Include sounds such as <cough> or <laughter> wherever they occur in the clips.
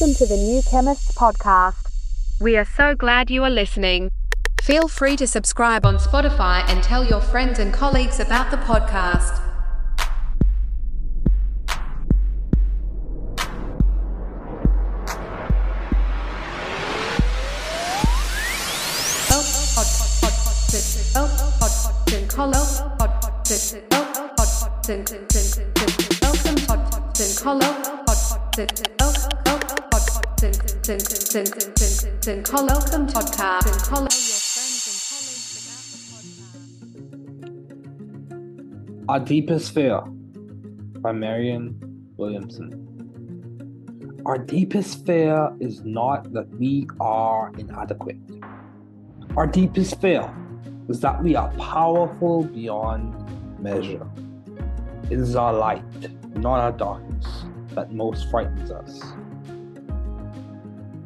Welcome to the New Chemists podcast. We are so glad you are listening. Feel free to subscribe on Spotify and tell your friends and colleagues about the podcast. Our Deepest Fear by Marianne Williamson. Our deepest fear is not that we are inadequate. Our deepest fear is that we are powerful beyond measure. It is our light, not our darkness, that most frightens us.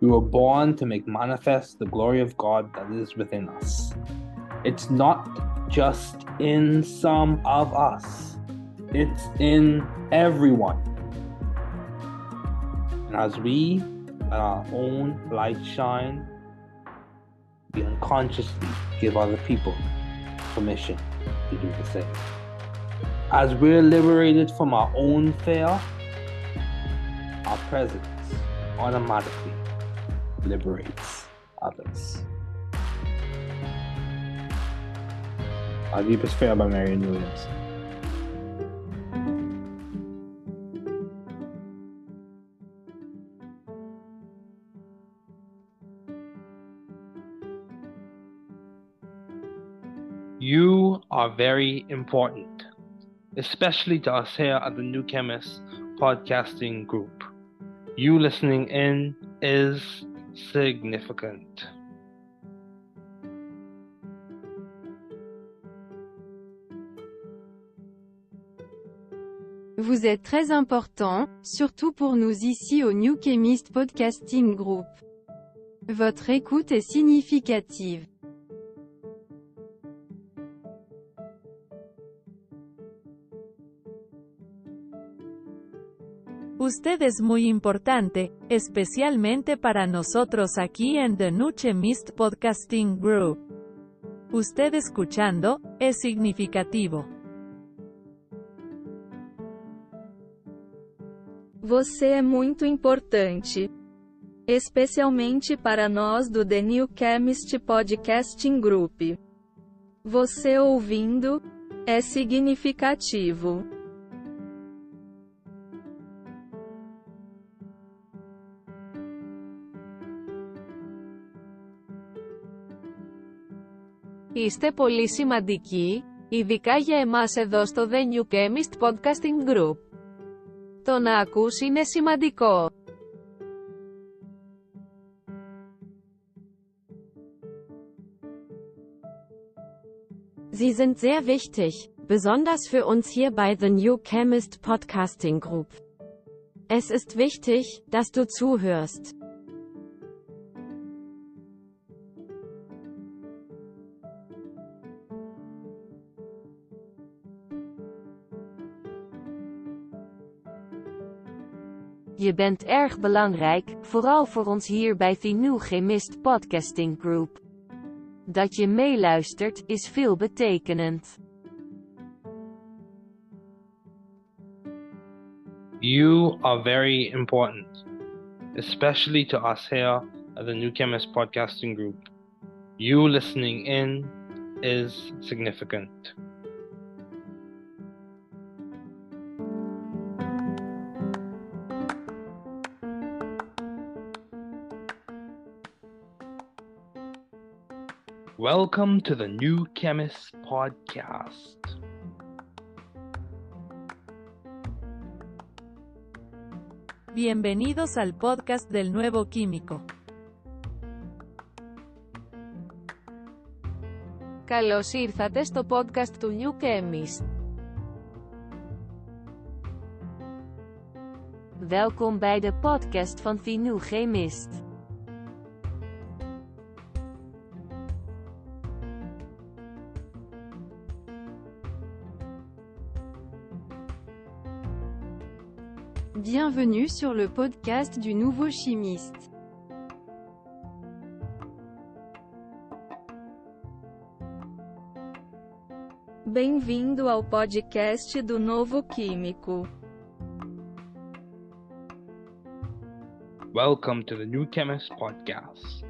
We were born to make manifest the glory of God that is within us. It's not just in some of us, it's in everyone. And as we let our own light shine, we unconsciously give other people permission to do the same. As we're liberated from our own fear, our presence automatically liberates others. Our Deepest Fear by Marianne Williams. You are very important, especially to us here at the New Chemist podcasting group. You listening in is significant. Vous êtes très important, surtout pour nous ici au New Chemist Podcasting Group. Votre écoute est significative. Usted es muy importante, especialmente para nosotros aquí en The New Chemist Podcasting Group. Usted escuchando, es significativo. Você é muito importante. Especialmente para nós do The New Chemist Podcasting Group. Você ouvindo, é significativo. Είστε πολύ σημαντικοί, ειδικά για εμάς εδώ στο The New Chemist Podcasting Group. Το να ακούς είναι σημαντικό. Sie sind sehr wichtig, besonders für uns hier bei The New Chemist Podcasting Group. Es ist wichtig, dass du zuhörst. Je bent erg belangrijk, vooral voor ons hier bij New Chemist Podcasting Group. Dat je meeluistert, is veel betekenend. You are very important, especially to us here at the New Chemist Podcasting Group. You listening in is significant. Welcome to the New Chemist Podcast. Bienvenidos al podcast del nuevo químico. Καλώς ήρθατε στο podcast του New Chemist. Welkom bij podcast van The New Chemist. Bienvenue sur le podcast du nouveau chimiste. Bem-vindo ao podcast do Novo Químico. Welcome to the New Chemist Podcast.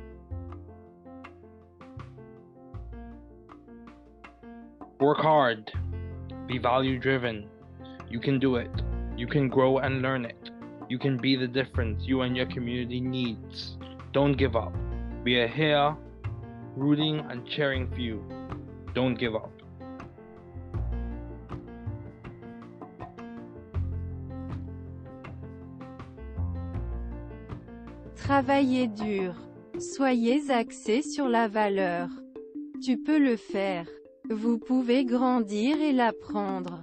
Work hard. Be value driven. You can do it. You can grow and learn it. You can be the difference you and your community needs. Don't give up. We are here rooting and cheering for you. Don't give up. Travaillez dur. Soyez axé sur la valeur. Tu peux le faire. Vous pouvez grandir et l'apprendre.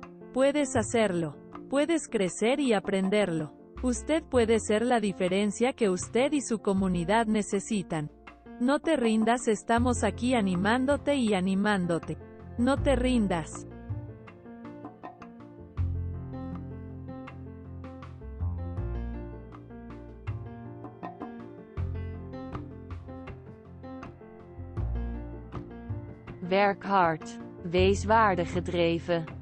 Puedes hacerlo. Puedes crecer y aprenderlo. Usted puede ser la diferencia que usted y su comunidad necesitan. No te rindas, estamos aquí animándote y animándote. No te rindas. Werk hard. Wees waardegedreven.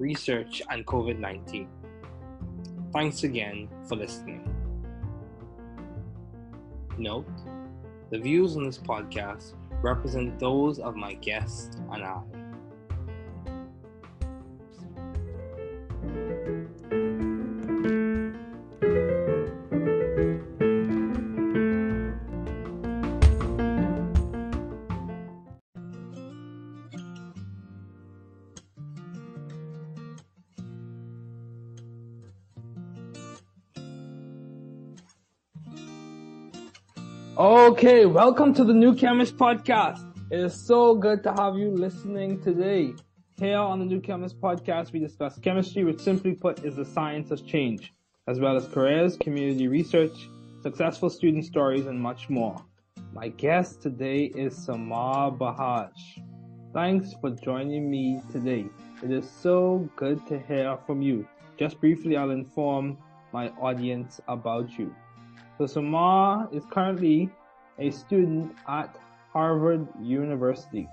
research, and COVID 19. Thanks again for listening. Note the views on this podcast represent those of my guests and I. Okay, welcome to the New Chemist Podcast. It is so good to have you listening today. Here on the New Chemist podcast, we discuss chemistry, which simply put is the science of change, as well as careers, community research, successful student stories, and much more. My guest today is Samar Bajaj. Thanks for joining me today. It is so good to hear from you. Just briefly, I'll inform my audience about you. So Samar is currently a student at Harvard University.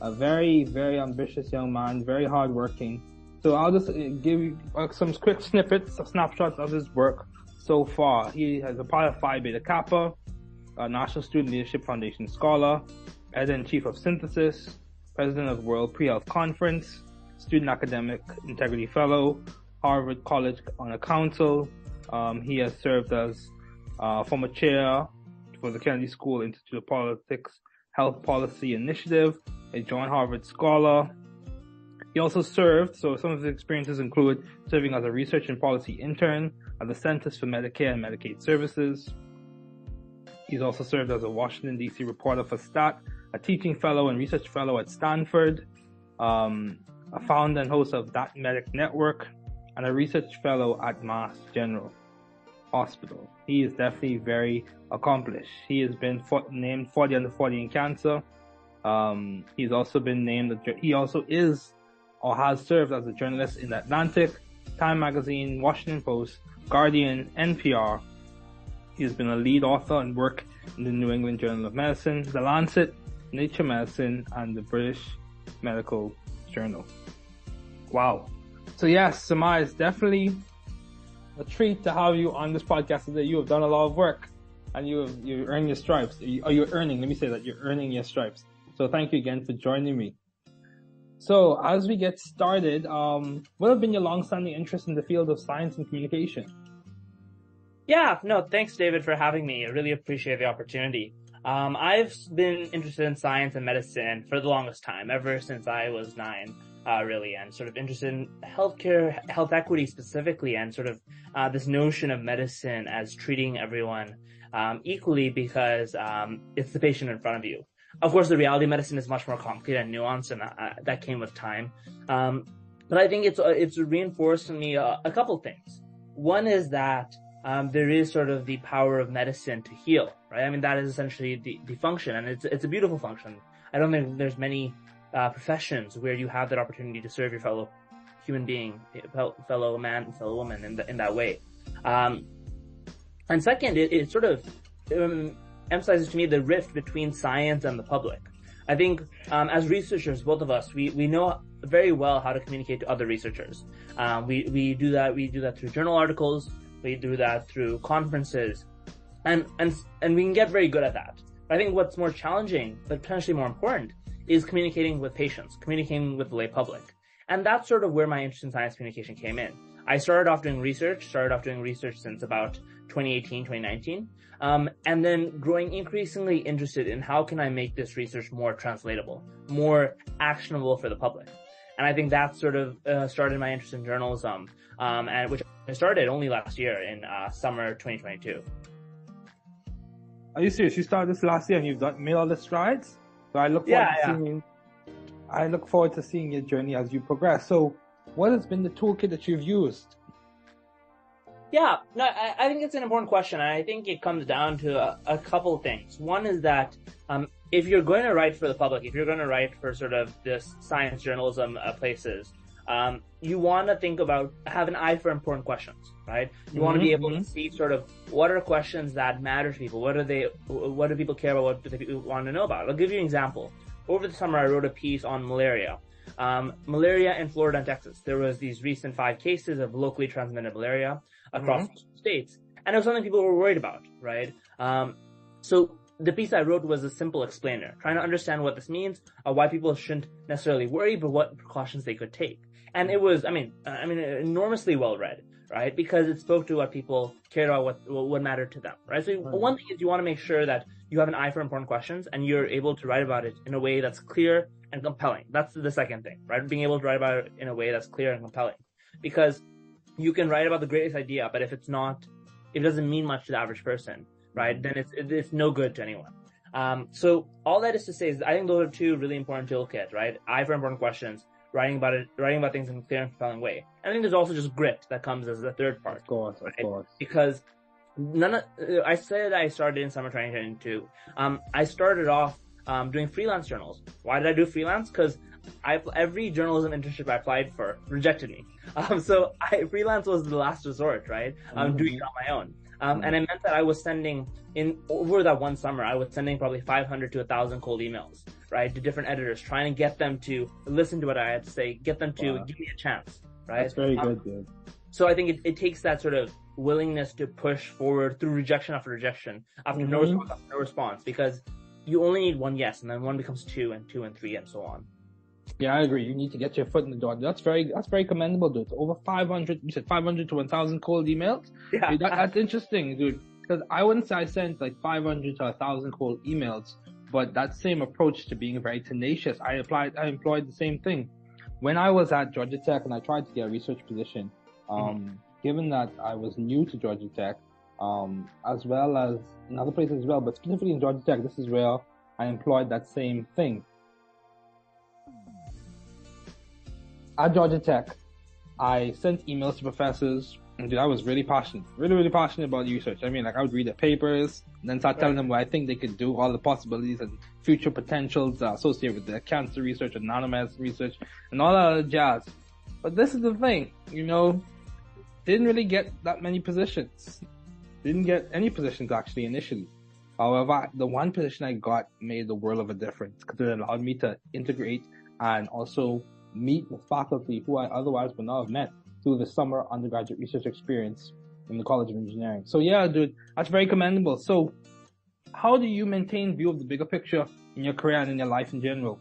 A very, very ambitious young man, very hardworking. So I'll just uh, give you uh, some quick snippets, snapshots of his work so far. He has a part of Phi Beta Kappa, a National Student Leadership Foundation Scholar, Editor-in-Chief of Synthesis, President of World Pre-Health Conference, Student Academic Integrity Fellow, Harvard College Honor Council. Um, he has served as uh, former chair for the Kennedy School Institute of Politics Health Policy Initiative, a John Harvard Scholar. He also served, so some of his experiences include serving as a research and policy intern at the Centers for Medicare and Medicaid Services. He's also served as a Washington DC reporter for STAT, a teaching fellow and research fellow at Stanford, um, a founder and host of That Medic Network, and a research fellow at Mass General Hospital. He is definitely very accomplished. He has been for, named 40 under 40 in cancer. Um, he's also been named, he also is or has served as a journalist in the Atlantic, Time Magazine, Washington Post, Guardian, NPR. He's been a lead author and work in the New England Journal of Medicine, The Lancet, Nature Medicine, and the British Medical Journal. Wow. So yes, Samar is definitely a treat to have you on this podcast today. You have done a lot of work and you have, you earned your stripes. Or you're earning, let me say that, you're earning your stripes. So thank you again for joining me. So as we get started, um, what have been your long-standing in the field of science and communication? Yeah, no, thanks David for having me. I really appreciate the opportunity. Um, I've been interested in science and medicine for the longest time, ever since I was nine, uh, really, and sort of interested in healthcare, health equity specifically, and sort of uh, this notion of medicine as treating everyone um, equally because um, it's the patient in front of you. Of course, the reality of medicine is much more complicated and nuanced, and uh, that came with time. Um, but I think it's uh, it's reinforced in me uh, a couple things. One is that um, there is sort of the power of medicine to heal, right? I mean, that is essentially the, the function, and it's it's a beautiful function. I don't think there's many uh, professions where you have that opportunity to serve your fellow human being, fellow man, and fellow woman in, the, in that way. Um, and second, it, it sort of um, emphasizes to me the rift between science and the public. I think um, as researchers, both of us, we, we know very well how to communicate to other researchers. Um, we, we do that, we do that through journal articles, we do that through conferences, and, and, and we can get very good at that. But I think what's more challenging, but potentially more important, is communicating with patients, communicating with the lay public. And that's sort of where my interest in science communication came in. I started off doing research, started off doing research since about 2018, 2019, um, and then growing increasingly interested in how can I make this research more translatable, more actionable for the public. And I think that sort of uh, started my interest in journalism, um, and which I started only last year in uh, summer 2022. Are you serious? You started this last year and you've done, made all the strides? So I look forward yeah, to seeing I look forward to seeing your journey as you progress. So what has been the toolkit that you've used? Yeah, no, I, I think it's an important question. And I think it comes down to a, a couple things. One is that um, if you're going to write for the public, if you're going to write for sort of this science journalism uh, places, um, you want to think about have an eye for important questions, right? You mm-hmm, want to be able mm-hmm. to see sort of what are questions that matter to people. What are they? What do people care about? What do they want to know about? I'll give you an example. Over the summer, I wrote a piece on malaria. Um, malaria in Florida and Texas. There was these recent five cases of locally transmitted malaria across mm-hmm. states, and it was something people were worried about, right? Um, so the piece I wrote was a simple explainer, trying to understand what this means, uh, why people shouldn't necessarily worry, but what precautions they could take and it was, I mean, uh, I mean, enormously well read, right? Because it spoke to what people cared about, what what mattered to them, right? So right. one thing is you want to make sure that you have an eye for important questions and you're able to write about it in a way that's clear and compelling. That's the second thing, right? Being able to write about it in a way that's clear and compelling, because you can write about the greatest idea, but if it's not, if it doesn't mean much to the average person, right? Then it's it's no good to anyone. Um, so all that is to say is I think those are two really important toolkits, right? Eye for important questions writing about it, writing about things in a clear and compelling way. And I think there's also just grit that comes as the third part. Of course, of right? course. Because none of, uh, I said I started in summer 2022. Um, I started off, um, doing freelance journals. Why did I do freelance? Cause I, every journalism internship I applied for rejected me. <laughs> Um, so I, freelance was the last resort, right? Um, Mhm. doing it on my own. Um, and it meant that I was sending in over that one summer, I was sending probably 500 to 1,000 cold emails, right, to different editors, trying to get them to listen to what I had to say, get them to Wow. give me a chance, right? That's very Um, good, dude. so I think it, it takes that sort of willingness to push forward through rejection after rejection, after no Mhm. response after no response, because you only need one yes, and then one becomes two, and two and three, and so on. Yeah, I agree. You need to get your foot in the door. That's very, that's very commendable, dude. Over 500, you said 500 to 1,000 cold emails? Yeah, Dude, that, that's interesting, dude. Because I wouldn't say I sent like 500 to 1,000 cold emails, but that same approach to being very tenacious, I applied, I employed the same thing. When I was at Georgia Tech and I tried to get a research position, um, given that I was new to Georgia Tech, um, as well as in other places as well, but specifically in Georgia Tech, this is where I employed that same thing. At Georgia Tech, I sent emails to professors. And dude, I was really passionate, really, really passionate about research. I mean, like I would read their papers and then start telling them what I think they could do, all the possibilities and future potentials associated with their cancer research and nanomedicine research and all that other jazz. But this is the thing, you know, didn't really get that many positions. Didn't get any positions actually initially. However, the one position I got made the world of a difference because it allowed me to integrate and also meet with faculty who I otherwise would not have met through the summer undergraduate research experience in the College of Engineering. So yeah, dude, that's very commendable. So how do you maintain view of the bigger picture in your career and in your life in general?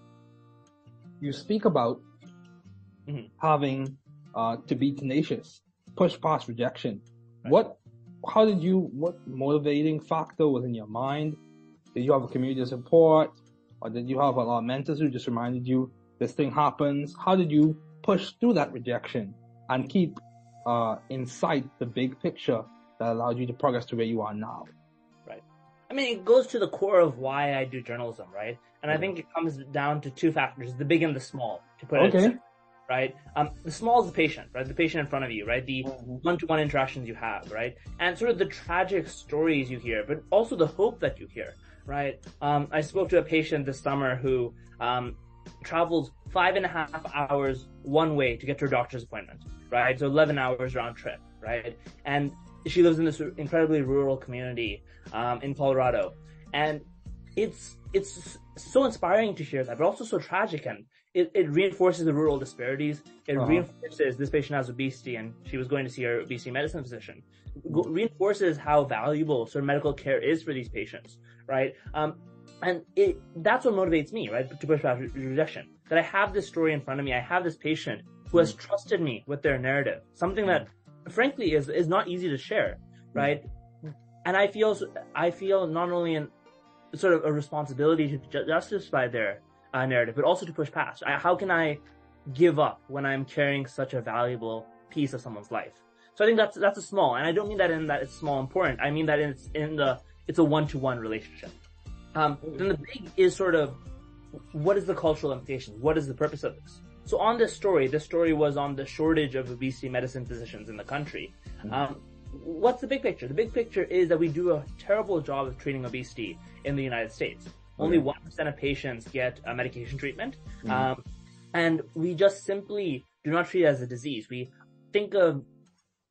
You speak about Mhm. having uh, to be tenacious, push past rejection. What, how did you, what motivating factor was in your mind? Did you have a community of support? Or did you have a lot of mentors who just reminded you this thing happens? How did you push through that rejection and keep uh, in sight the big picture that allowed you to progress to where you are now? Right. I mean, it goes to the core of why I do journalism, right? And I think it comes down to two factors: the big and the small. To put it Okay. simply, right? Um, the small is the patient, right? The patient in front of you, right? The one-to-one interactions you have, right? And sort of the tragic stories you hear, but also the hope that you hear, right? Um, I spoke to a patient this summer who um, travels five and a half hours one way to get to her doctor's appointment, right? So 11 hours round trip, right? And she lives in this incredibly rural community um, in Colorado, and it's it's so inspiring to hear that, but also so tragic, and it, it reinforces the rural disparities. It Uh-huh. reinforces this patient has obesity, and she was going to see her obesity medicine physician. Go- reinforces how valuable sort of medical care is for these patients, right? Um, and it that's what motivates me, right, to push re- rejection. That I have this story in front of me, I have this patient who has trusted me with their narrative, something that, frankly, is is not easy to share, right? And I feel I feel not only in sort of a responsibility to ju- justify their uh, narrative, but also to push past. I, how can I give up when I'm carrying such a valuable piece of someone's life? So I think that's that's a small, and I don't mean that in that it's small important. I mean that it's in the it's a one to one relationship. Um, then the big is sort of what is the cultural implication? What is the purpose of this? So on this story, this story was on the shortage of obesity medicine physicians in the country. Um, what's the big picture? The big picture is that we do a terrible job of treating obesity in the United States. Only one percent of patients get a medication treatment, Mhm. um, and we just simply do not treat it as a disease. We think of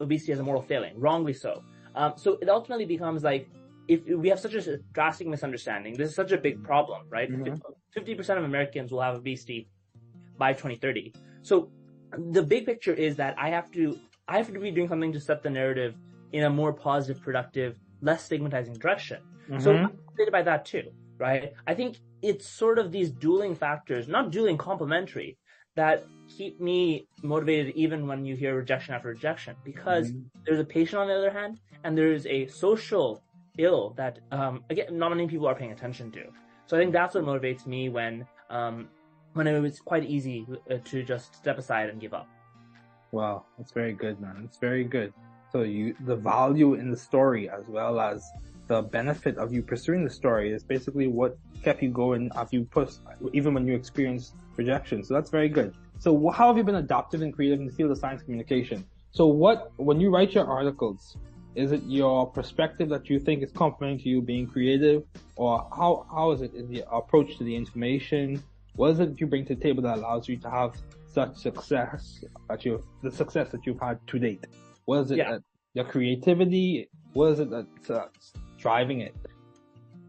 obesity as a moral failing, wrongly so. Um, so it ultimately becomes like if we have such a drastic misunderstanding, this is such a big problem, right? Mhm. Fifty percent of Americans will have obesity by 2030. So the big picture is that I have to I have to be doing something to set the narrative in a more positive, productive, less stigmatizing direction. So Mhm. I'm motivated by that too, right? I think it's sort of these dueling factors, not dueling, complementary, that keep me motivated even when you hear rejection after rejection. Because Mhm. there's a patient on the other hand, and there's a social ill that um, again not many people are paying attention to. So I think that's what motivates me when um, when it was quite easy uh, to just step aside and give up. Wow, that's very good, man. It's very good. So you, the value in the story as well as the benefit of you pursuing the story is basically what kept you going after you push, even when you experienced rejection. So that's very good. So how have you been adaptive and creative in the field of science communication? So what, when you write your articles, is it your perspective that you think is complementing to you being creative, or how how is it? Is the approach to the information? What is it that you bring to the table that allows you to have such success that you the success that you've had to date? What is it Yeah. that your creativity? What is it that's uh, driving it?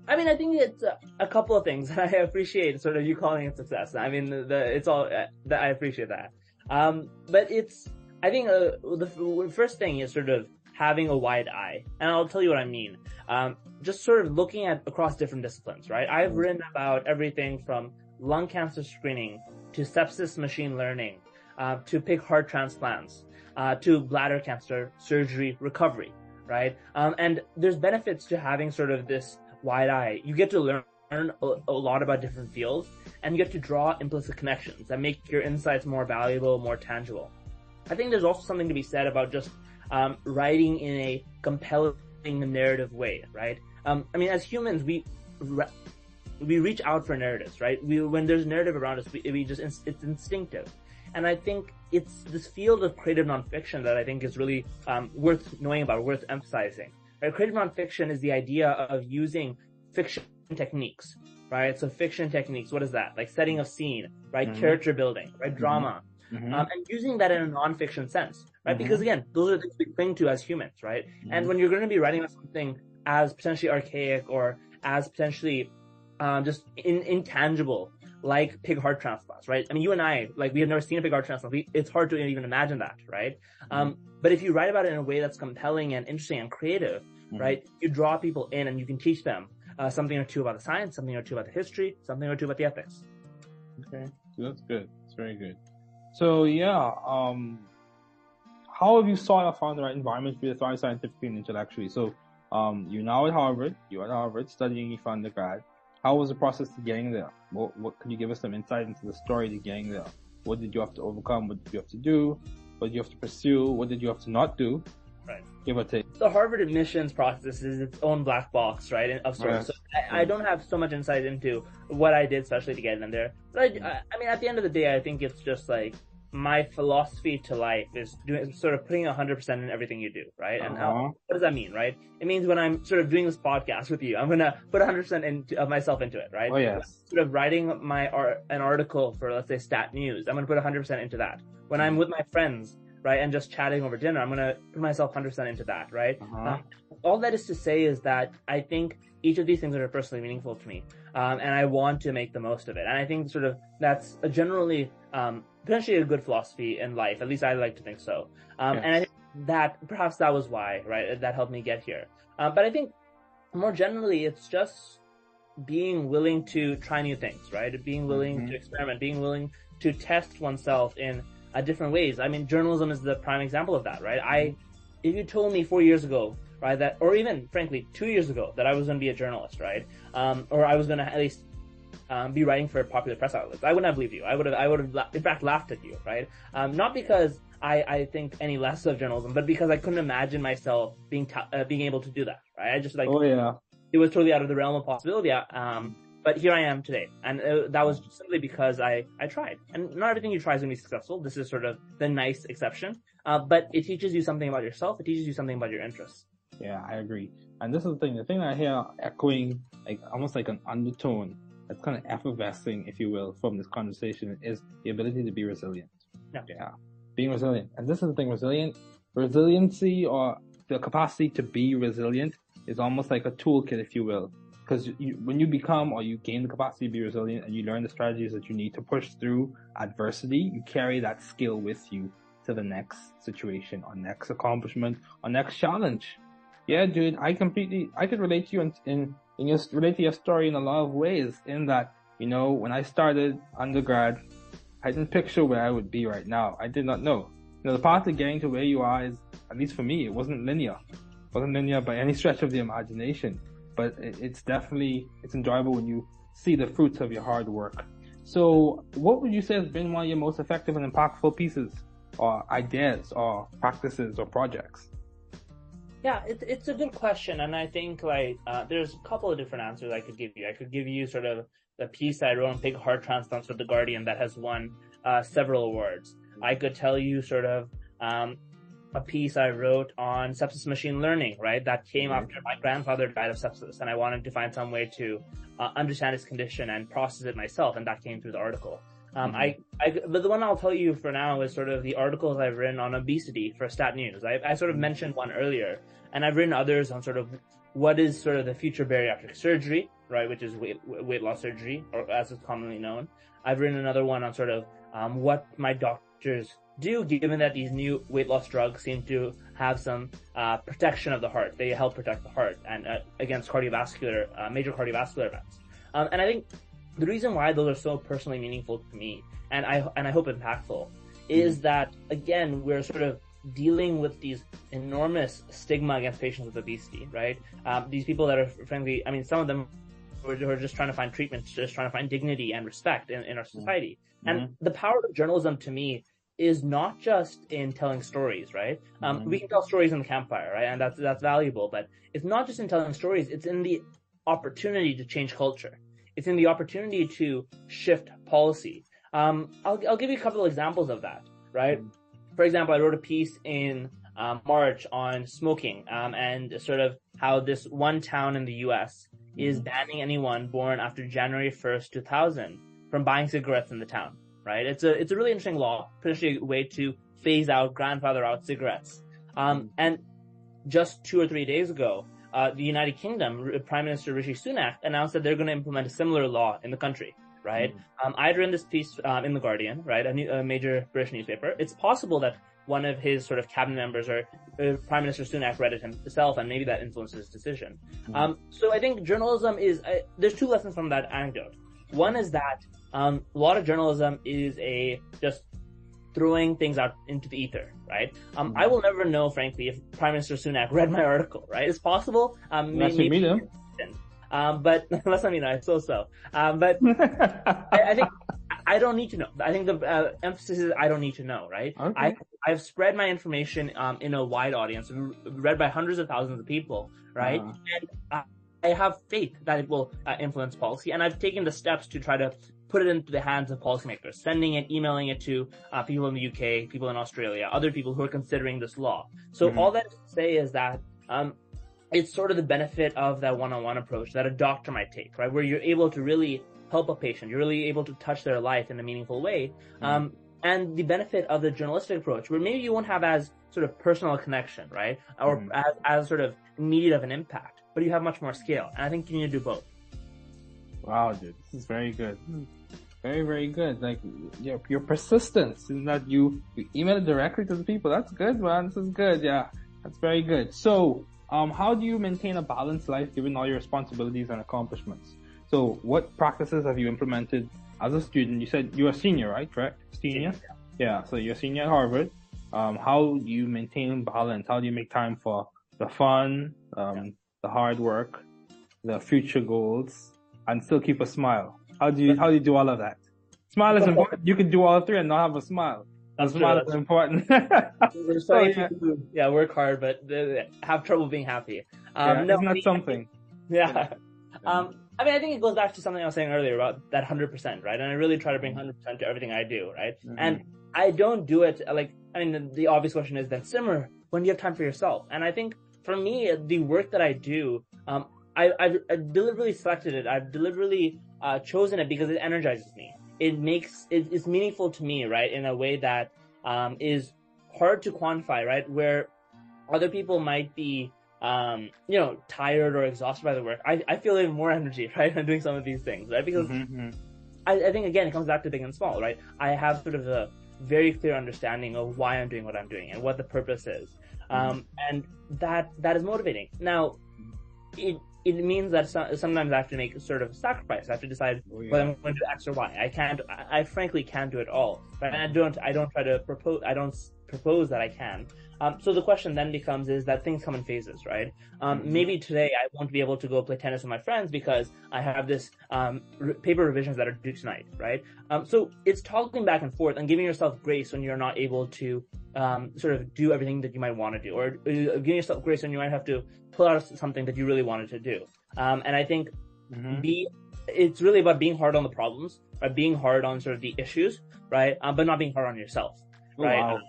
I mean, I think it's a, a couple of things. <laughs> I appreciate sort of you calling it success. I mean, the, the it's all uh, that I appreciate that. Um, but it's I think uh, the first thing is sort of having a wide eye, and I'll tell you what I mean. Um, just sort of looking at across different disciplines, right? I've written about everything from lung cancer screening to sepsis machine learning uh, to pig heart transplants uh, to bladder cancer surgery recovery, right? Um, and there's benefits to having sort of this wide eye. You get to learn a, a lot about different fields and you get to draw implicit connections that make your insights more valuable, more tangible. I think there's also something to be said about just um, writing in a compelling narrative way, right? Um, I mean, as humans, we we reach out for narratives, right? We when there's narrative around us, we, we just it's instinctive, and I think it's this field of creative nonfiction that I think is really um, worth knowing about, worth emphasizing. Right? Creative nonfiction is the idea of using fiction techniques, right? So fiction techniques, what is that? Like setting of scene, right? Mhm. Character building, right? Mhm. Drama, Mhm. um, and using that in a nonfiction sense, right? Mhm. Because again, those are things we cling to as humans, right? And Mhm. when you're going to be writing about something as potentially archaic or as potentially um, just in, intangible, like pig heart transplants, right? I mean, you and I, like, we have never seen a pig heart transplant. We, it's hard to even imagine that, right? Um, but if you write about it in a way that's compelling and interesting and creative, Mhm. right, you draw people in and you can teach them uh, something or two about the science, something or two about the history, something or two about the ethics. Okay, so that's good. That's very good. So yeah, um, how have you sought or found the right environment for you to thrive scientifically and intellectually? So, um, you're now at Harvard. You're at Harvard studying for undergrad. How was the process to getting there? What, what can you give us some insight into the story to getting there? What did you have to overcome? What did you have to do? What did you have to pursue? What did you have to not do? Right. Give or take. The Harvard admissions process is its own black box, right? Of sorts. Yes. So I, I don't have so much insight into what I did, especially to get in there. But I, I, I mean, at the end of the day, I think it's just like my philosophy to life is doing sort of putting 100% in everything you do, right? And how, Uh-huh. what does that mean, right? It means when I'm sort of doing this podcast with you, I'm gonna put 100% into, of myself into it, right? Oh yes. sort of writing my art, an article for let's say stat news i'm going to put 100% into that when i'm with my friends right and just chatting over dinner i'm going to put myself 100% into that right Uh-huh. Um, all that is to say is that i think each of these things are personally meaningful to me um, and i want to make the most of it and i think sort of that's a generally um, potentially a good philosophy in life at least i like to think so um, Yes. and i think that perhaps that was why right that helped me get here uh, but i think more generally it's just being willing to try new things, right? Being willing Mhm. to experiment, being willing to test oneself in uh, different ways. I mean, journalism is the prime example of that, right? I, if you told me four years ago, right, that, or even frankly two years ago, that I was going to be a journalist, right, um, or I was going to at least um, be writing for a popular press outlets, I wouldn't have believed you. I would have, I would have, la- in fact, laughed at you, right? Um, not because I, I think any less of journalism, but because I couldn't imagine myself being, ta- uh, being able to do that, right? I just like Oh yeah. it was totally out of the realm of possibility. Um, but here I am today, and uh, that was simply because I I tried. And not everything you try is going to be successful. This is sort of the nice exception. Uh, but it teaches you something about yourself. It teaches you something about your interests. Yeah, I agree. And this is the thing. The thing that I hear echoing, like almost like an undertone, that's kind of effervescing, if you will, from this conversation, is the ability to be resilient. Yeah. Yeah, being resilient. And this is the thing. Resilient, resiliency, or the capacity to be resilient, is almost like a toolkit, if you will. Because when you become or you gain the capacity to be resilient, and you learn the strategies that you need to push through adversity, you carry that skill with you to the next situation, or next accomplishment, or next challenge. Yeah, dude, I completely, I could relate to you in, in, in your, relate to your story in a lot of ways in that, you know, when I started undergrad, I didn't picture where I would be right now. I did not know. You know, the path to getting to where you are is, at least for me, it wasn't linear. It wasn't linear by any stretch of the imagination, but it's definitely, it's enjoyable when you see the fruits of your hard work. So what would you say has been one of your most effective and impactful pieces or ideas or practices or projects? Yeah, it, it's a good question, and I think like uh, there's a couple of different answers I could give you. I could give you sort of the piece I wrote on pig heart transplants for the Guardian that has won uh, several awards. I could tell you sort of um, a piece I wrote on sepsis machine learning, right? That came after my grandfather died of sepsis, and I wanted to find some way to uh, understand his condition and process it myself, and that came through the article. Um, I, I, but the one I'll tell you for now is sort of the articles I've written on obesity for Stat News. I, I sort of mentioned one earlier, and I've written others on sort of what is sort of the future bariatric surgery, right, which is weight, weight loss surgery, or as it's commonly known. I've written another one on sort of um, what my doctors do, given that these new weight loss drugs seem to have some uh, protection of the heart. They help protect the heart and uh, against cardiovascular, uh, major cardiovascular events. Um, and I think the reason why those are so personally meaningful to me, and I and I hope impactful, is that again we're sort of dealing with these enormous stigma against patients with obesity, right? Um, these people that are frankly, I mean, some of them who are just trying to find treatment, just trying to find dignity and respect in, in our society. And Mhm. the power of journalism to me is not just in telling stories, right? Um, Mhm. we can tell stories in the campfire, right? And that's, that's valuable, but it's not just in telling stories, it's in the opportunity to change culture. It's in the opportunity to shift policy. Um, I'll, I'll give you a couple of examples of that, right? For example, I wrote a piece in um, March on smoking um, and sort of how this one town in the U.S. is banning anyone born after January 1st, 2000 from buying cigarettes in the town, right? It's a, it's a really interesting law, potentially a way to phase out, grandfather out cigarettes. Um, and just two or three days ago, uh, the United Kingdom, Prime Minister Rishi Sunak announced that they're going to implement a similar law in the country, right? Um, I'd written this piece um, in the Guardian, right, a, new, a major British newspaper. It's possible that one of his sort of cabinet members or uh, Prime Minister Sunak read it himself, and maybe that influenced his decision. Um, so I think journalism is uh, there's two lessons from that anecdote. One is that um, a lot of journalism is a just throwing things out into the ether, right? Um, I will never know, frankly, if Prime Minister Sunak read my article, right? It's possible. Um, Unless you meet him. Um, but unless I mean, I so so. Um, but <laughs> I, I think I don't need to know. I think the uh, emphasis is I don't need to know, right? Okay. I I've spread my information um, in a wide audience, read by hundreds of thousands of people, right? Uh-huh. And uh, I have faith that it will uh, influence policy, and I've taken the steps to try to put it into the hands of policymakers, sending it, emailing it to uh, people in the UK, people in Australia, other people who are considering this law. So Mhm. all that to say is that um, it's sort of the benefit of that one-on-one approach that a doctor might take, right? Where you're able to really help a patient, you're really able to touch their life in a meaningful way. Um, and the benefit of the journalistic approach, where maybe you won't have as sort of personal connection, right? Or Mhm. as, as sort of immediate of an impact, but you have much more scale. And I think you need to do both. Wow, dude, this is very good. Very, very good. Like your your persistence is that you you email it directly to the people. That's good, man. This is good. Yeah, that's very good. So, um, how do you maintain a balanced life given all your responsibilities and accomplishments? So, what practices have you implemented as a student? You said you're a senior, right? Correct? Senior. Yeah. So you're a senior at Harvard. Um, how do you maintain balance? How do you make time for the fun, um, the hard work, the future goals, and still keep a smile? How do you how do you do all of that? Smile is important. You can do all three and not have a smile. A That's smile true. is important. <laughs> There's so yeah. yeah, work hard, but they have trouble being happy. Um, yeah, no, isn't that something? <laughs> Yeah. Um, I mean, I think it goes back to something I was saying earlier about that 100%, right? And I really try to bring 100% to everything I do, right? Mhm. And I don't do it like, I mean, the, the obvious question is then, Simar, when do you have time for yourself? And I think for me, the work that I do, um, I, I've, I've deliberately selected it. I've deliberately uh, chosen it because it energizes me. It makes it, it's meaningful to me, right, in a way that um, is hard to quantify, right? Where other people might be, um, you know, tired or exhausted by the work. I, I feel even more energy, <laughs> right, when doing some of these things, right? Because Mhm. I, I think again, it comes back to big and small, right? I have sort of a very clear understanding of why I'm doing what I'm doing and what the purpose is, um, and that that is motivating. Now, it it means that so, sometimes I have to make sort of a sacrifice. I have to decide Oh, yeah. whether I'm going to do X or Y. I can't. I, I frankly can't do it all. And I don't. I don't try to propose. I don't s- propose that I can. Um, so the question then becomes is that things come in phases, right? Um, Mhm. Maybe today I won't be able to go play tennis with my friends because I have this um, re- paper revisions that are due tonight, right? Um, so it's toggling back and forth and giving yourself grace when you're not able to um, sort of do everything that you might want to do, or uh, giving yourself grace when you might have to pull out something that you really wanted to do. Um, and I think Mhm. be it's really about being hard on the problems, right? Being hard on sort of the issues, right? Um, but not being hard on yourself, Oh, right? wow.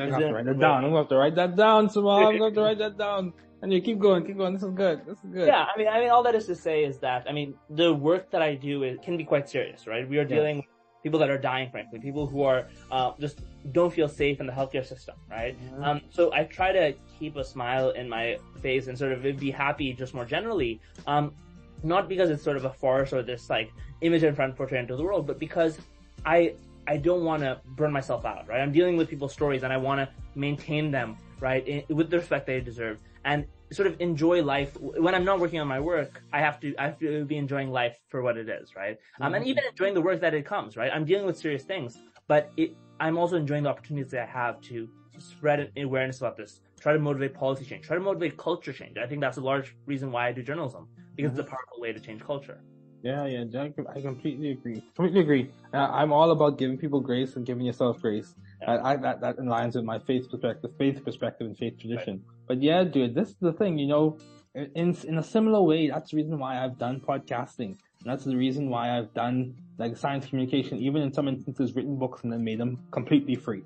I'm gonna have to write that down. I'm gonna have to write that down, Simar. I'm gonna have to write that down. And you keep going, keep going. This is good. This is good. Yeah, I mean, I mean, all that is to say is that, I mean, the work that I do is, can be quite serious, right? We are dealing with people that are dying, frankly, people who are, uh, just don't feel safe in the healthcare system, right? Um, so I try to keep a smile in my face and sort of be happy just more generally. Um, not because it's sort of a farce or this like image I'm trying to into the world, but because I, I don't want to burn myself out, right? I'm dealing with people's stories and I want to maintain them, right, in, with the respect they deserve and sort of enjoy life. When I'm not working on my work, I have to, I have to be enjoying life for what it is, right? Um, and even enjoying the work that it comes, right? I'm dealing with serious things, but it, I'm also enjoying the opportunities that I have to spread awareness about this, try to motivate policy change, try to motivate culture change. I think that's a large reason why I do journalism because it's a powerful way to change culture. Yeah, yeah, I, I completely agree. Completely agree. I'm all about giving people grace and giving yourself grace. Yeah. I, I, that that aligns with my faith perspective, faith perspective, and faith tradition. But yeah, dude, this is the thing. You know, in in a similar way, that's the reason why I've done podcasting. And that's the reason why I've done like science communication, even in some instances, written books and then made them completely free.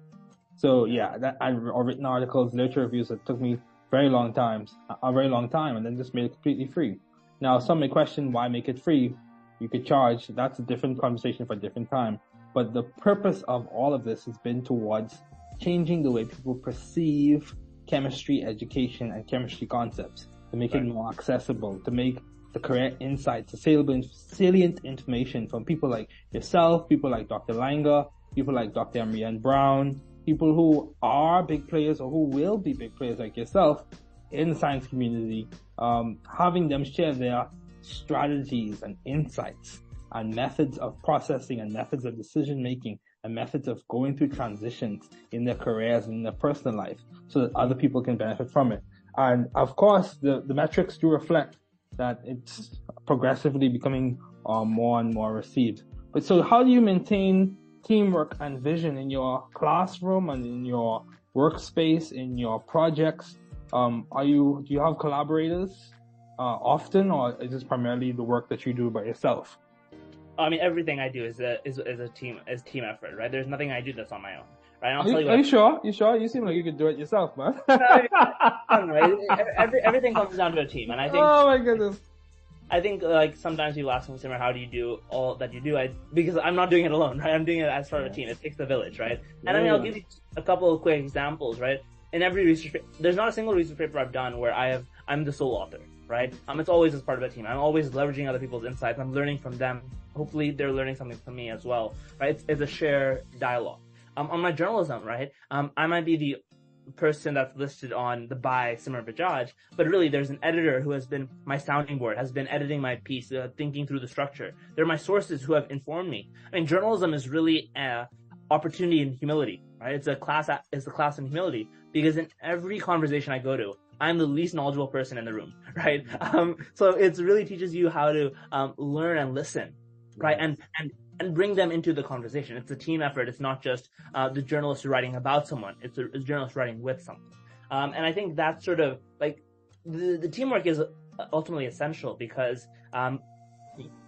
So yeah, that I've or written articles, literature reviews that took me very long times, a very long time, and then just made it completely free. Now, some may question why make it free. You could charge. That's a different conversation for a different time. But the purpose of all of this has been towards changing the way people perceive chemistry education and chemistry concepts to make it more accessible, to make the correct insights, the salient, salient information from people like yourself, people like Dr. Langer, people like Dr. Amrian Brown, people who are big players or who will be big players like yourself in the science community, um, having them share their strategies and insights and methods of processing and methods of decision making and methods of going through transitions in their careers and in their personal life so that other people can benefit from it. And of course, the, the metrics do reflect that it's progressively becoming uh, more and more received. But so how do you maintain teamwork and vision in your classroom and in your workspace, in your projects? Um, are you, do you have collaborators, uh, often or is this primarily the work that you do by yourself? I mean, everything I do is a is, is a team is team effort, right? There's nothing I do that's on my own, right? I'll Are tell you, you, are you sure? You sure? You seem like you could do it yourself, man. I don't know, <laughs> every, everything comes down to a team, and I think oh my goodness. I think like sometimes people ask me, Simar, how do you do all that you do? I because I'm not doing it alone, right? I'm doing it as part of a team. It takes the village, right? And I mean, I'll give you a couple of quick examples, right? In every research, there's not a single research paper I've done where I have I'm the sole author, right? Um, it's always as part of a team. I'm always leveraging other people's insights. I'm learning from them. Hopefully, they're learning something from me as well, right? It's, it's a shared dialogue. Um, on my journalism, right? Um, I might be the person that's listed on the by Simar Bajaj, but really there's an editor who has been my sounding board, has been editing my piece, uh, thinking through the structure. They're my sources who have informed me. I mean, journalism is really uh, opportunity and humility, right? It's a class, it's a class in humility because in every conversation I go to, I'm the least knowledgeable person in the room, <laughs> right? Um, so it really teaches you how to um, learn and listen, right? And and and bring them into the conversation. It's a team effort. It's not just uh, the journalist writing about someone. It's a, a journalist writing with someone. Um, and I think that's sort of like the, the teamwork is ultimately essential because um,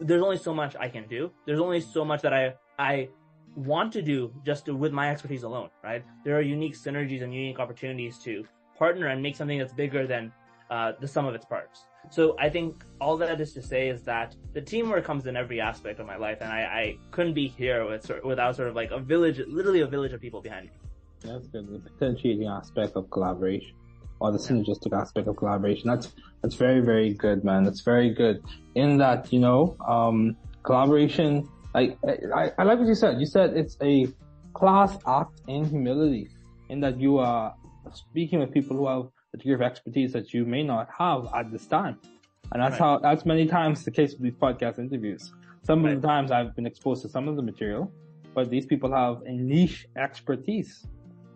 there's only so much I can do. There's only so much that I I want to do just with my expertise alone, right? There are unique synergies and unique opportunities to partner and make something that's bigger than uh, the sum of its parts. So I think all that is to say is that the teamwork comes in every aspect of my life, and I, I couldn't be here with, without sort of like a village, literally a village of people behind me. That's good. The potentiating aspect of collaboration or the synergistic aspect of collaboration. That's, that's very, very good, man. That's very good in that, you know, um, collaboration, like, I, I like what you said. You said it's a class act in humility in that you are speaking with people who have a degree of expertise that you may not have at this time. And that's Right. how, that's many times the case with these podcast interviews. Some Right. of the times I've been exposed to some of the material, but these people have a niche expertise.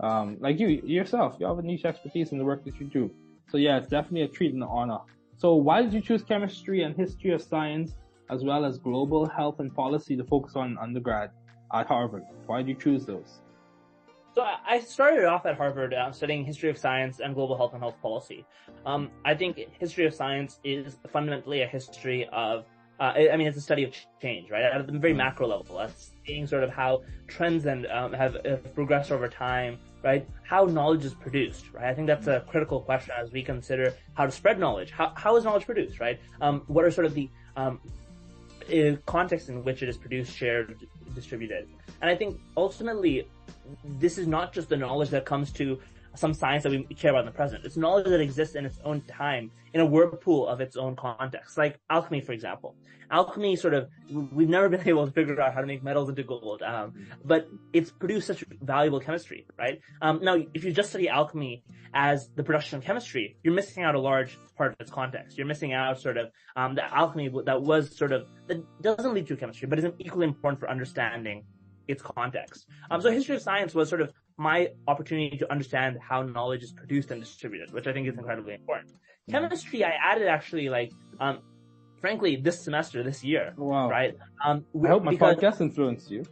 Um, like you yourself, you have a niche expertise in the work that you do. So yeah, it's definitely a treat and an honor. So why did you choose chemistry and history of science as well as global health and policy to focus on undergrad at Harvard? Why did you choose those? So I started off at Harvard uh, studying history of science and global health and health policy. Um, I think history of science is fundamentally a history of uh, I mean, it's a study of change, right? At the very macro level, us seeing sort of how trends and um, have, have, progressed over time, right? How knowledge is produced, right? I think that's a critical question as we consider how to spread knowledge. How, how is knowledge produced, right? Um, what are sort of the um, context in which it is produced, shared, distributed? And I think ultimately, this is not just the knowledge that comes to some science that we care about in the present. It's knowledge that exists in its own time, in a whirlpool of its own context. Like alchemy, for example. Alchemy sort of, we've never <laughs> been able to figure out how to make metals into gold, um, but it's produced such valuable chemistry, right? Um, now, if you just study alchemy as the production of chemistry, you're missing out a large part of its context. You're missing out sort of, um, the alchemy that was sort of, that doesn't lead to chemistry, but is equally important for understanding its context. Um, so history of science was sort of my opportunity to understand how knowledge is produced and distributed, which I think is incredibly important. Chemistry, I added actually like, um, frankly, this semester, this year. Wow. Right. Um, I hope my podcast influenced you.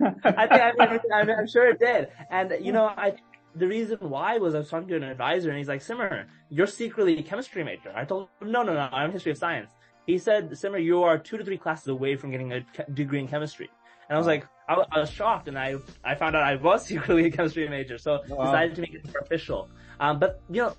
I think, I I'm, I'm, sure it did. And, you know, I, the reason why was I was talking to an advisor and he's like, Simar, you're secretly a chemistry major. I told him, no, no, no, I'm history of science. He said, Simar, you are two to three classes away from getting a degree in chemistry. And I was like, I, I, was shocked, and I I found out I was <laughs> secretly a chemistry major, so wow. decided to make it more official. Um, but you know,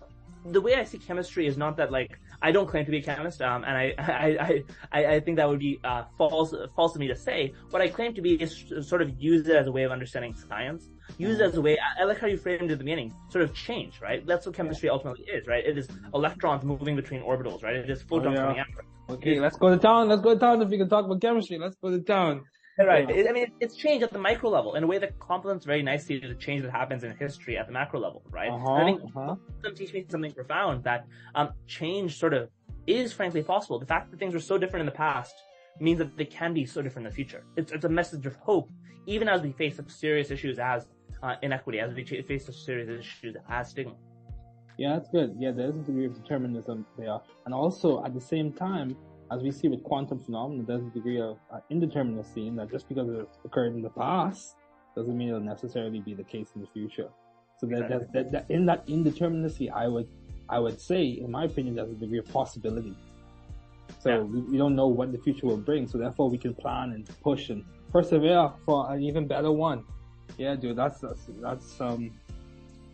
the way I see chemistry is not that like I don't claim to be a chemist, um, and I <laughs> I, I, I think that would be uh, false false of me to say. What I claim to be is sort of use it as a way of understanding science. Use it as a way. I, I like how you framed it at the beginning. Sort of change, right? That's what chemistry ultimately is, right? It is electrons moving between orbitals, right? It is photons oh, yeah. coming out. Okay, let's go to town. Let's go to town if we can talk about chemistry. Let's go to town. Right. It, I mean, it's change at the micro level in a way that complements very nicely the change that happens in history at the macro level, right? Uh-huh, I think uh-huh. them teach me something profound that um, change sort of is frankly possible. The fact that things were so different in the past means that they can be so different in the future. It's, it's a message of hope, even as we face such serious issues as uh, inequity, as we face such serious issues as stigma. Yeah, that's good. Yeah, there is a degree of determinism there. And also, at the same time, as we see with quantum phenomena, there's a degree of uh, indeterminacy in that just because it occurred in the past doesn't mean it'll necessarily be the case in the future. So that, that, that, that in that indeterminacy, I would, I would say, in my opinion, there's a degree of possibility. So yeah. we, we, don't know what the future will bring. So therefore, we can plan and push and persevere for an even better one. Yeah, dude, that's that's that's um,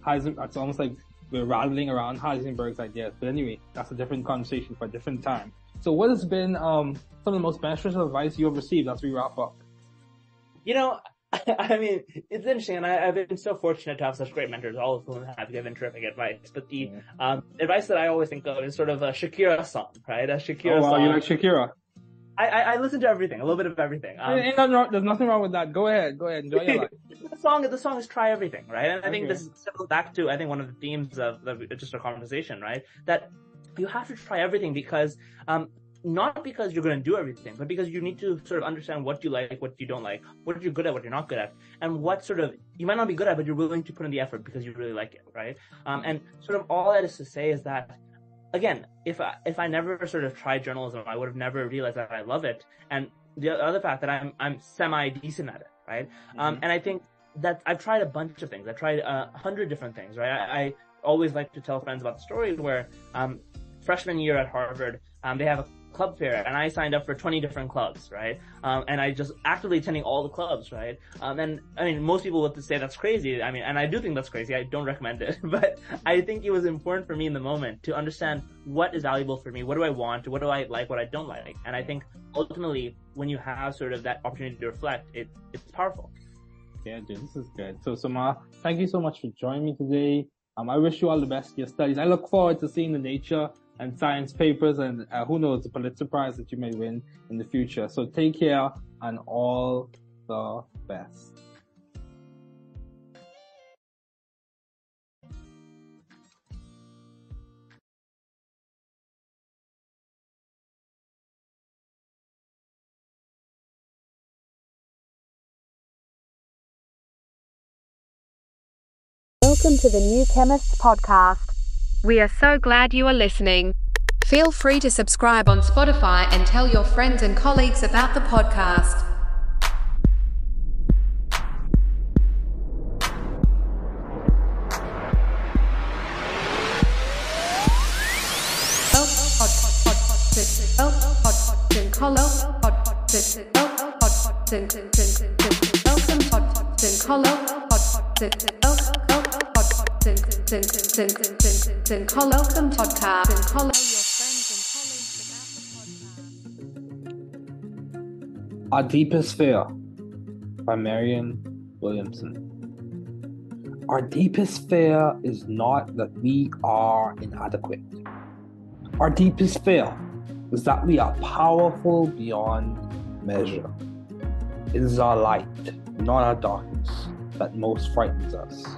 Heisen, that's almost like we're rattling around Heisenberg's ideas. But anyway, that's a different conversation for a different time. So what has been um, some of the most beneficial advice you have received as we wrap up? You know, <laughs> I mean, it's interesting, and I, have been so fortunate to have such great mentors, all of whom have given terrific advice. But the um, advice that I always think of is sort of a Shakira song, right? A Shakira oh, wow, song. you like Shakira? I, I, I, listen to everything, a little bit of everything. Um, ain't nothing wrong, there's nothing wrong with that. Go ahead, go ahead, enjoy your <laughs> life. the song, the song is try everything, right? And I think this circles back to, I think one of the themes of the, just our conversation, right? That you have to try everything because, um, not because you're going to do everything, but because you need to sort of understand what you like, what you don't like, what you're good at, what you're not good at, and what sort of you might not be good at, but you're willing to put in the effort because you really like it, right? Um, and sort of all that is to say is that, again, if I, if I never sort of tried journalism, I would have never realized that I love it, and the other fact that I'm I'm semi decent at it, right? Um, mm-hmm. Um, and I think that I've tried a bunch of things. I've tried a hundred different things, right? I, I, always like to tell friends about the story where um, freshman year at Harvard, um, they have a club fair and I signed up for 20 different clubs, right? Um, and I just actively attending all the clubs, right? Um, and I mean, most people would say that's crazy. I mean, and I do think that's crazy. I don't recommend it, <laughs> but I think it was important for me in the moment to understand what is valuable for me. What do I want? What do I like? What I don't like? And I think ultimately when you have sort of that opportunity to reflect, it, it's powerful. Yeah, dude, this is good. So, Simar, thank you so much for joining me today. Um, I wish you all the best in your studies. I look forward to seeing the nature and science papers and uh, who knows the Pulitzer Prize that you may win in the future. So take care and all the best. Welcome to the New Chemists podcast. We are so glad you are listening. Feel free to subscribe on Spotify and tell your friends and colleagues about the podcast. Oh, Welcome podcast. Our Deepest Fear by Marianne Williamson. Our deepest fear is not that we are inadequate. Our deepest fear is that we are powerful beyond measure. It is our light, not our darkness, that most frightens us.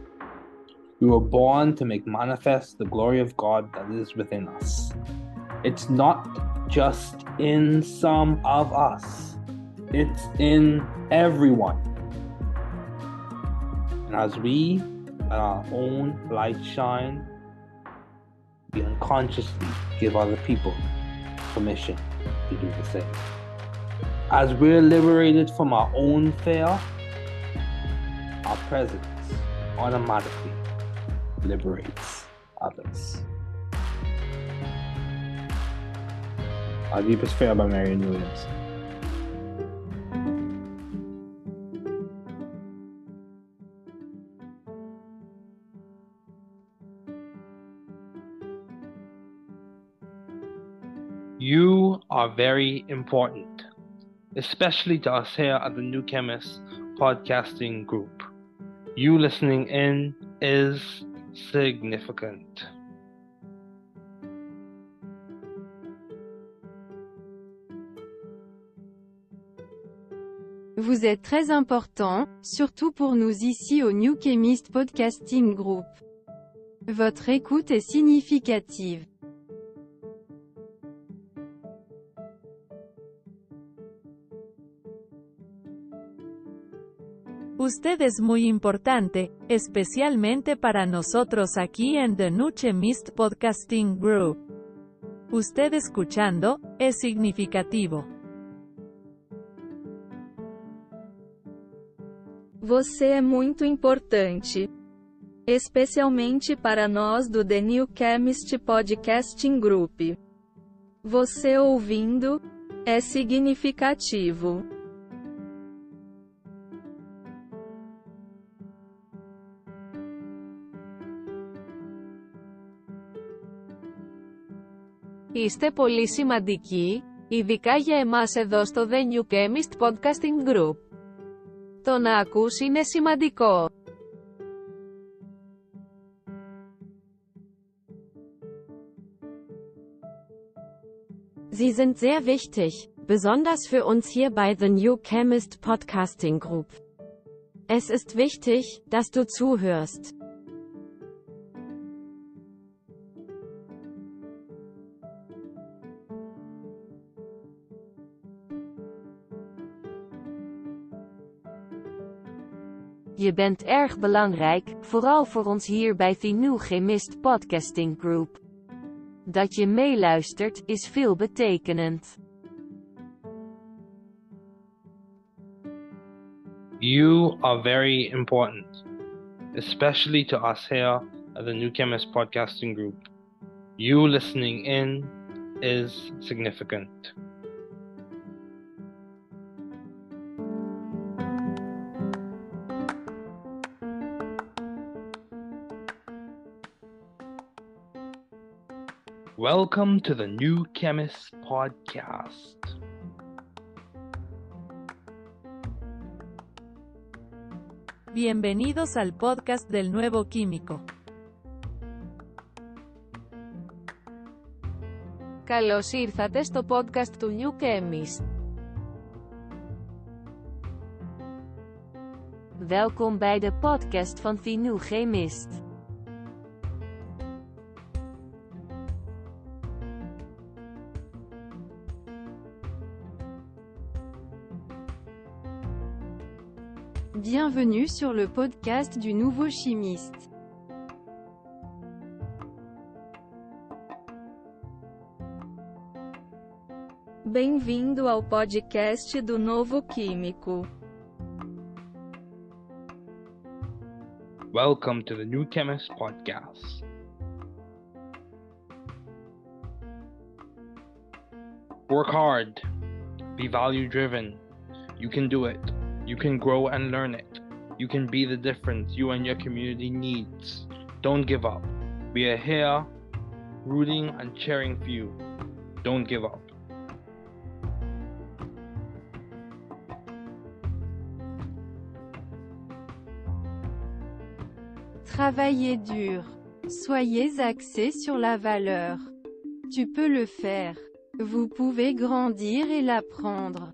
We were born to make manifest the glory of God that is within us. It's not just in some of us, it's in everyone. And as we let our own light shine, we unconsciously give other people permission to do the same. As we're liberated from our own fear, our presence automatically liberates others. Our Deepest Fear by Marianne Williams. You are very important, especially to us here at the New Chemist podcasting group. You listening in is significant. Vous êtes très important, surtout pour nous ici au New Chemist Podcasting Group. Votre écoute est significative. Usted es muy importante, especialmente para nosotros aquí en The Nuche Mist Podcasting Group. Usted escuchando, es significativo. Você é muito importante. Especialmente para nós do The New Chemist Podcasting Group. Você ouvindo, é significativo. Είστε πολύ σημαντικοί, ειδικά για εμάς εδώ στο The New Chemist Podcasting Group. Το να ακούς είναι σημαντικό. Sie sind sehr wichtig, besonders für uns hier bei The New Chemist Podcasting Group. Es ist wichtig, dass du zuhörst. Je bent erg belangrijk, vooral voor ons hier bij New Chemist Podcasting Group. Dat je meeluistert, is veelbetekenend. You are very important, especially to us here at the New Chemist Podcasting Group. You listening in is significant. Welcome to the New Chemist Podcast. Bienvenidos al podcast del nuevo químico. Καλώς ήρθατε στο podcast του New Chemist. Welkom bij de podcast van The New Chemist. Bienvenue sur le podcast du nouveau chimiste. Bem-vindo ao podcast do Novo Químico. Welcome to the New Chemist Podcast. Work hard. Be value driven. You can do it. You can grow and learn it. You can be the difference you and your community needs. Don't give up. We are here rooting and cheering for you. Don't give up. Travaillez dur. Soyez axé sur la valeur. Tu peux le faire. Vous pouvez grandir et l'apprendre.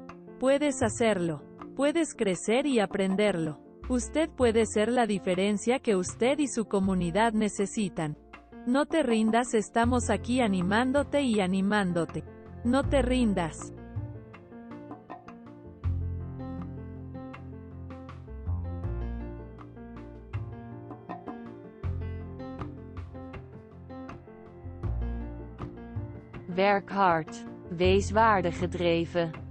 Puedes hacerlo. Puedes crecer y aprenderlo. Usted puede ser la diferencia que usted y su comunidad necesitan. No te rindas, estamos aquí animándote y animándote. No te rindas. Werk hard. Wees waardegedreven.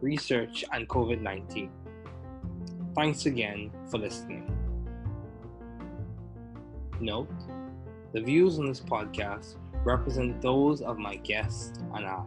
research, and COVID 19. Thanks again for listening. Note the views on this podcast represent those of my guests and I